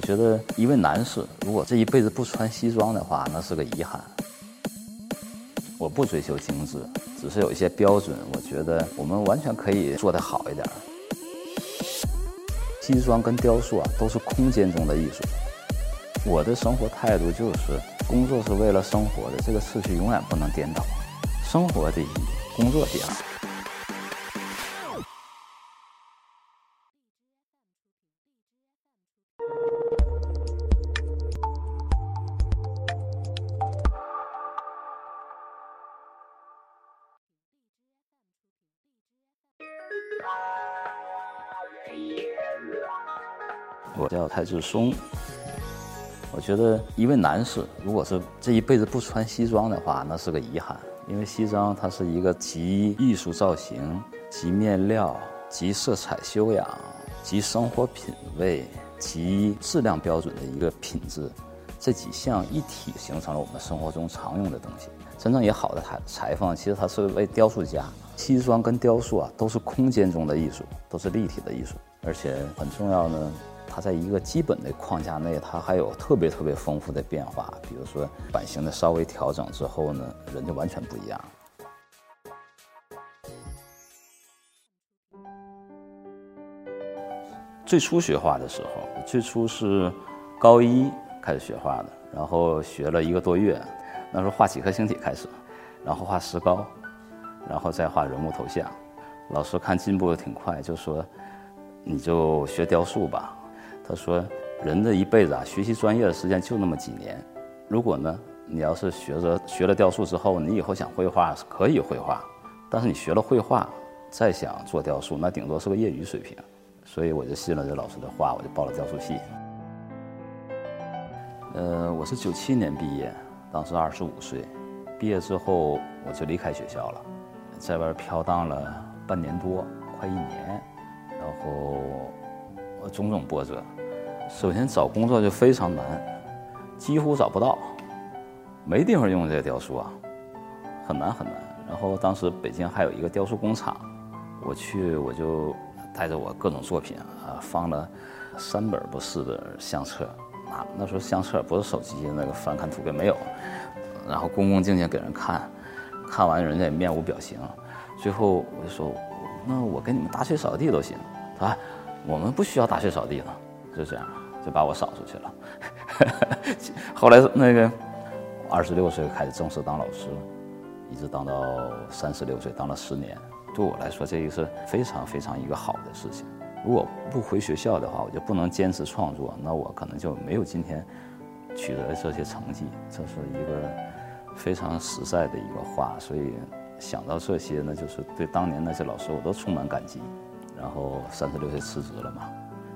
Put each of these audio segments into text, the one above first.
我觉得一位男士如果这一辈子不穿西装的话，那是个遗憾。我不追求精致，只是有一些标准，我觉得我们完全可以做得好一点。西装跟雕塑啊，都是空间中的艺术。我的生活态度就是，工作是为了生活的，这个次序永远不能颠倒。生活第一，工作第二。我叫蔡志松。我觉得一位男士如果是这一辈子不穿西装的话，那是个遗憾。因为西装它是一个集艺术造型、集面料、集色彩修养、集生活品味、集质量标准的一个品质，这几项一体形成了我们生活中常用的东西。真正也好的裁裁缝，其实他是位雕塑家。西装跟雕塑啊，都是空间中的艺术，都是立体的艺术，而且很重要呢。它在一个基本的框架内，它还有特别特别丰富的变化。比如说版型的稍微调整之后呢，人就完全不一样。最初学画的时候，最初是高一开始学画的，然后学了一个多月，那时候画几何形体开始，然后画石膏，然后再画人物头像。老师看进步的挺快，就说：“你就学雕塑吧。”他说：“人的一辈子啊，学习专业的时间就那么几年。如果呢，你要是学着学了雕塑之后，你以后想绘画是可以绘画，但是你学了绘画再想做雕塑，那顶多是个业余水平。所以我就信了这老师的话，我就报了雕塑系。呃，我是九七年毕业，当时二十五岁。毕业之后我就离开学校了，在外飘荡了半年多，快一年，然后种种波折。”首先找工作就非常难，几乎找不到，没地方用这个雕塑啊，很难很难。然后当时北京还有一个雕塑工厂，我去我就带着我各种作品啊，放了三本不四本相册，啊那时候相册不是手机那个翻看图片没有，然后恭恭敬敬给人看，看完人家也面无表情，最后我就说，那我给你们打水扫地都行，啊，我们不需要打水扫地了，就这样。就把我扫出去了。后来那个二十六岁开始正式当老师，一直当到三十六岁，当了十年。对我来说，这个是非常非常一个好的事情。如果不回学校的话，我就不能坚持创作，那我可能就没有今天取得这些成绩。这是一个非常实在的一个话，所以想到这些呢，就是对当年那些老师我都充满感激。然后三十六岁辞职了嘛，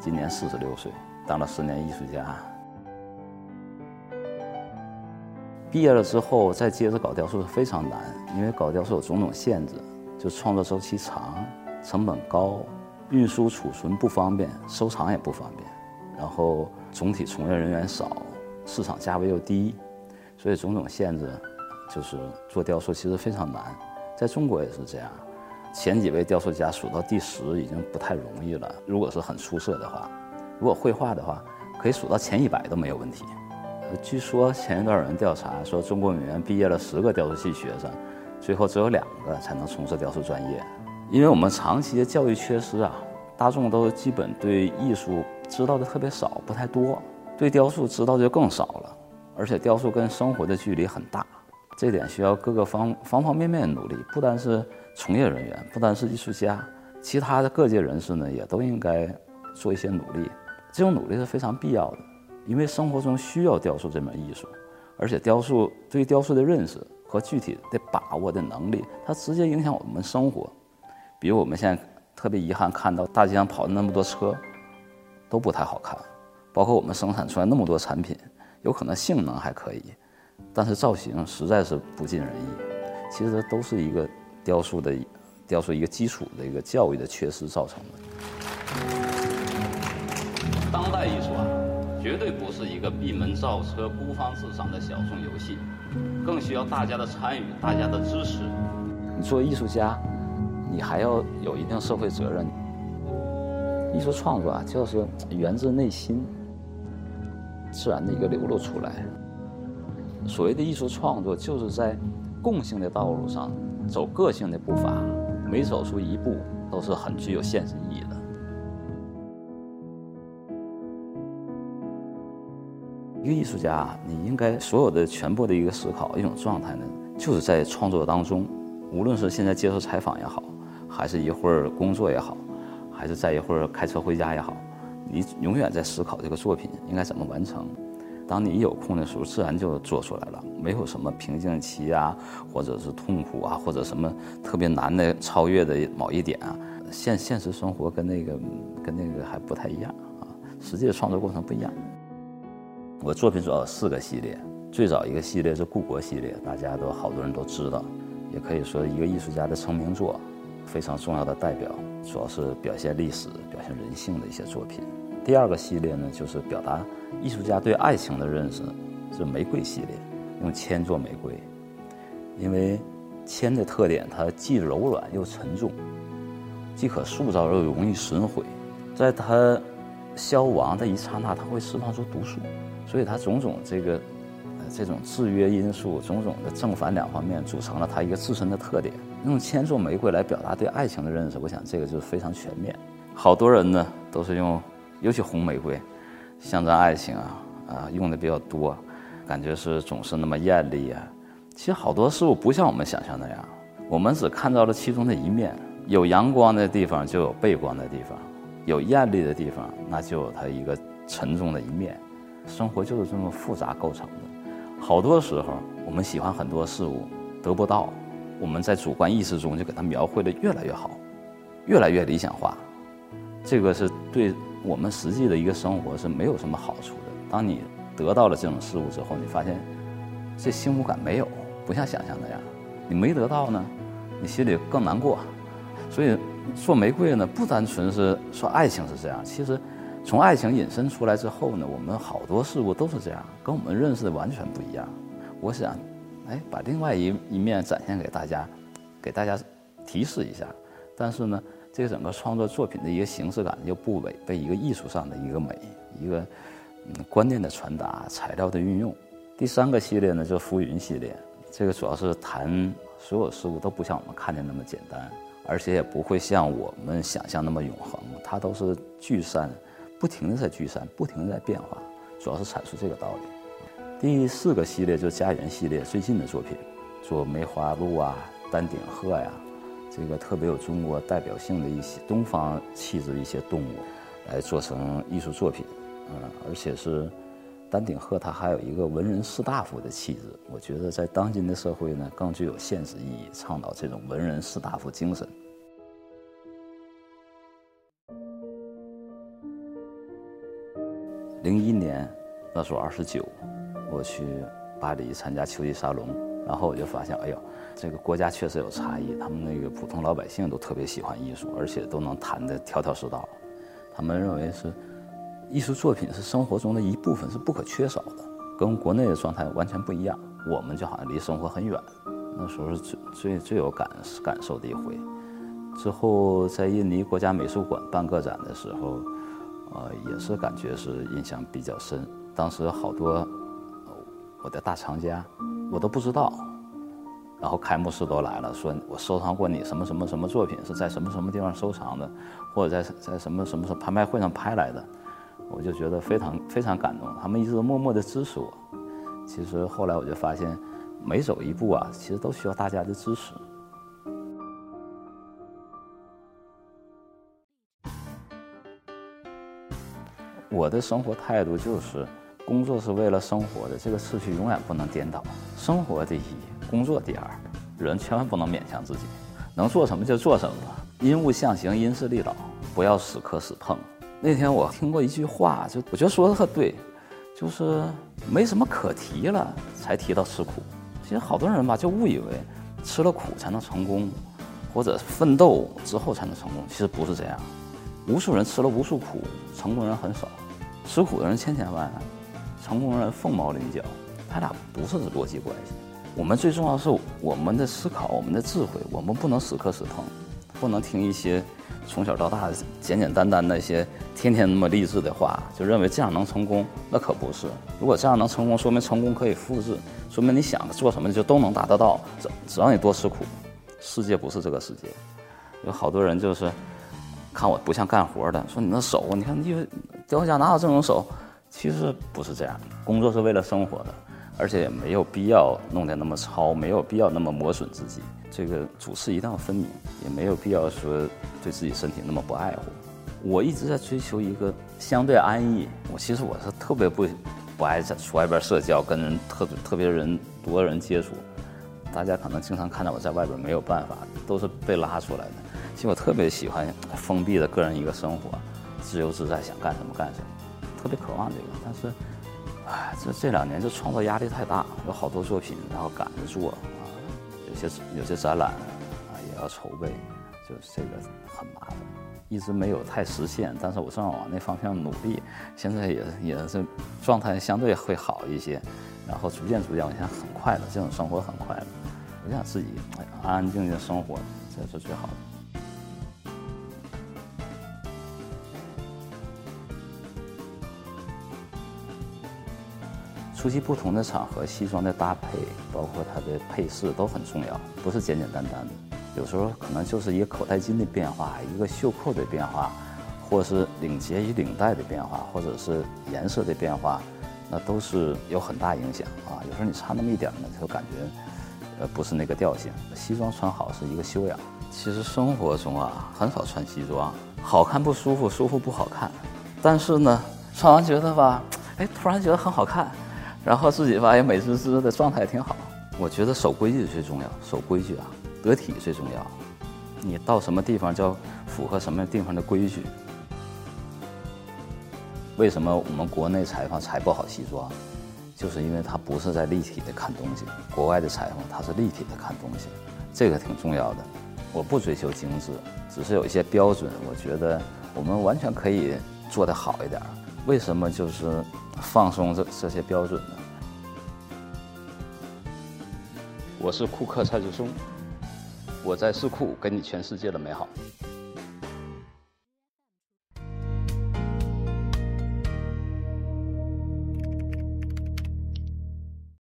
今年四十六岁。当了十年艺术家，毕业了之后再接着搞雕塑非常难，因为搞雕塑有种种限制，就创作周期长、成本高、运输储存不方便、收藏也不方便，然后总体从业人员少，市场价位又低，所以种种限制，就是做雕塑其实非常难。在中国也是这样，前几位雕塑家数到第十已经不太容易了，如果是很出色的话。如果绘画的话，可以数到前一百都没有问题。据说前一段有人调查说，中国美院毕业了十个雕塑系学生，最后只有两个才能从事雕塑专业。因为我们长期的教育缺失啊，大众都基本对艺术知道的特别少，不太多，对雕塑知道就更少了。而且雕塑跟生活的距离很大，这点需要各个方方方面面的努力。不单是从业人员，不单是艺术家，其他的各界人士呢，也都应该做一些努力。这种努力是非常必要的，因为生活中需要雕塑这门艺术，而且雕塑对雕塑的认识和具体的把握的能力，它直接影响我们生活。比如我们现在特别遗憾看到大街上跑的那么多车，都不太好看，包括我们生产出来那么多产品，有可能性能还可以，但是造型实在是不尽人意。其实都是一个雕塑的雕塑一个基础的一个教育的缺失造成的。当代艺术啊，绝对不是一个闭门造车、孤芳自赏的小众游戏，更需要大家的参与、大家的支持。你作为艺术家，你还要有一定社会责任。艺术创作啊，就是源自内心。自然的一个流露出来。所谓的艺术创作，就是在共性的道路上走个性的步伐，每走出一步都是很具有现实意义的。一个艺术家，你应该所有的全部的一个思考一种状态呢，就是在创作当中，无论是现在接受采访也好，还是一会儿工作也好，还是在一会儿开车回家也好，你永远在思考这个作品应该怎么完成。当你一有空的时候，自然就做出来了，没有什么瓶颈期啊，或者是痛苦啊，或者什么特别难的超越的某一点啊。现现实生活跟那个跟那个还不太一样啊，实际的创作过程不一样。我作品主要有四个系列，最早一个系列是故国系列，大家都好多人都知道，也可以说一个艺术家的成名作，非常重要的代表，主要是表现历史、表现人性的一些作品。第二个系列呢，就是表达艺术家对爱情的认识，是玫瑰系列，用铅做玫瑰，因为铅的特点，它既柔软又沉重，既可塑造又容易损毁，在它消亡的一刹那，它会释放出毒素。所以它种种这个，呃，这种制约因素，种种的正反两方面组成了它一个自身的特点。用千做玫瑰来表达对爱情的认识，我想这个就非常全面。好多人呢都是用，尤其红玫瑰，象征爱情啊啊用的比较多，感觉是总是那么艳丽啊。其实好多事物不像我们想象那样，我们只看到了其中的一面。有阳光的地方就有背光的地方，有艳丽的地方那就有它一个沉重的一面。生活就是这么复杂构成的，好多时候我们喜欢很多事物得不到，我们在主观意识中就给它描绘的越来越好，越来越理想化，这个是对我们实际的一个生活是没有什么好处的。当你得到了这种事物之后，你发现这幸福感没有，不像想象那样。你没得到呢，你心里更难过。所以做玫瑰呢，不单纯是说爱情是这样，其实。从爱情引申出来之后呢，我们好多事物都是这样，跟我们认识的完全不一样。我想，哎，把另外一一面展现给大家，给大家提示一下。但是呢，这整个创作作品的一个形式感又不违背一个艺术上的一个美，一个嗯观念的传达、材料的运用。第三个系列呢，就浮云系列，这个主要是谈所有事物都不像我们看见那么简单，而且也不会像我们想象那么永恒，它都是聚散。不停的在聚散，不停的在变化，主要是阐述这个道理。第四个系列就是家园系列，最近的作品，做梅花鹿啊、丹顶鹤呀，这个特别有中国代表性的一些东方气质的一些动物，来做成艺术作品。嗯，而且是丹顶鹤，它还有一个文人士大夫的气质。我觉得在当今的社会呢，更具有现实意义，倡导这种文人士大夫精神。零一年，那时候二十九，我去巴黎参加秋季沙龙，然后我就发现，哎呦，这个国家确实有差异。他们那个普通老百姓都特别喜欢艺术，而且都能弹得条条是道。他们认为是艺术作品是生活中的一部分，是不可缺少的，跟国内的状态完全不一样。我们就好像离生活很远。那时候是最最最有感感受的一回。之后在印尼国家美术馆办个展的时候。呃，也是感觉是印象比较深。当时好多我的大藏家，我都不知道。然后开幕式都来了，说我收藏过你什么什么什么作品，是在什么什么地方收藏的，或者在在什么什么拍卖会上拍来的，我就觉得非常非常感动。他们一直都默默的支持我。其实后来我就发现，每走一步啊，其实都需要大家的支持。我的生活态度就是，工作是为了生活的，这个次序永远不能颠倒。生活第一，工作第二，人千万不能勉强自己，能做什么就做什么吧。因物象形，因势利导，不要死磕死碰。那天我听过一句话，就我觉得说的特对，就是没什么可提了才提到吃苦。其实好多人吧，就误以为吃了苦才能成功，或者奋斗之后才能成功。其实不是这样。无数人吃了无数苦，成功人很少；吃苦的人千千万，成功人凤毛麟角。他俩不是逻辑关系。我们最重要是我们的思考，我们的智慧，我们不能死磕死碰。不能听一些从小到大简简单单那些天天那么励志的话，就认为这样能成功，那可不是。如果这样能成功，说明成功可以复制，说明你想做什么就都能达得到，只只要你多吃苦。世界不是这个世界，有好多人就是看我不像干活的，说你那手，你看你雕家哪有这种手？其实不是这样，工作是为了生活的，而且也没有必要弄得那么糙，没有必要那么磨损自己。这个主次一定要分明，也没有必要说对自己身体那么不爱护。我一直在追求一个相对安逸。我其实我是特别不不爱在外边社交，跟人特特别人多人接触。大家可能经常看到我在外边没有办法，都是被拉出来的。其实我特别喜欢封闭的个人一个生活，自由自在，想干什么干什么。特别渴望这个，但是，哎，这这两年这创作压力太大，有好多作品，然后赶着做啊，有些有些展览啊也要筹备，就这个很麻烦，一直没有太实现。但是我正往那方向努力，现在也也是状态相对会好一些，然后逐渐逐渐，我现在很快乐，这种生活很快乐，我想自己安安静静生活，这是最好的。出席不同的场合，西装的搭配，包括它的配饰都很重要，不是简简单单的。有时候可能就是一个口袋巾的变化，一个袖扣的变化，或是领结与领带的变化，或者是颜色的变化，那都是有很大影响啊。有时候你差那么一点呢，就感觉呃不是那个调性。西装穿好是一个修养。其实生活中啊，很少穿西装，好看不舒服，舒服不好看。但是呢，穿完觉得吧，哎，突然觉得很好看。然后自己吧也美滋滋的状态挺好。我觉得守规矩最重要，守规矩啊，得体最重要。你到什么地方叫符合什么地方的规矩？为什么我们国内裁缝裁不好西装？就是因为他不是在立体的看东西。国外的裁缝他是立体的看东西，这个挺重要的。我不追求精致，只是有一些标准，我觉得我们完全可以做得好一点。为什么就是放松这这些标准呢？我是库克蔡志松，我在世库给你全世界的美好。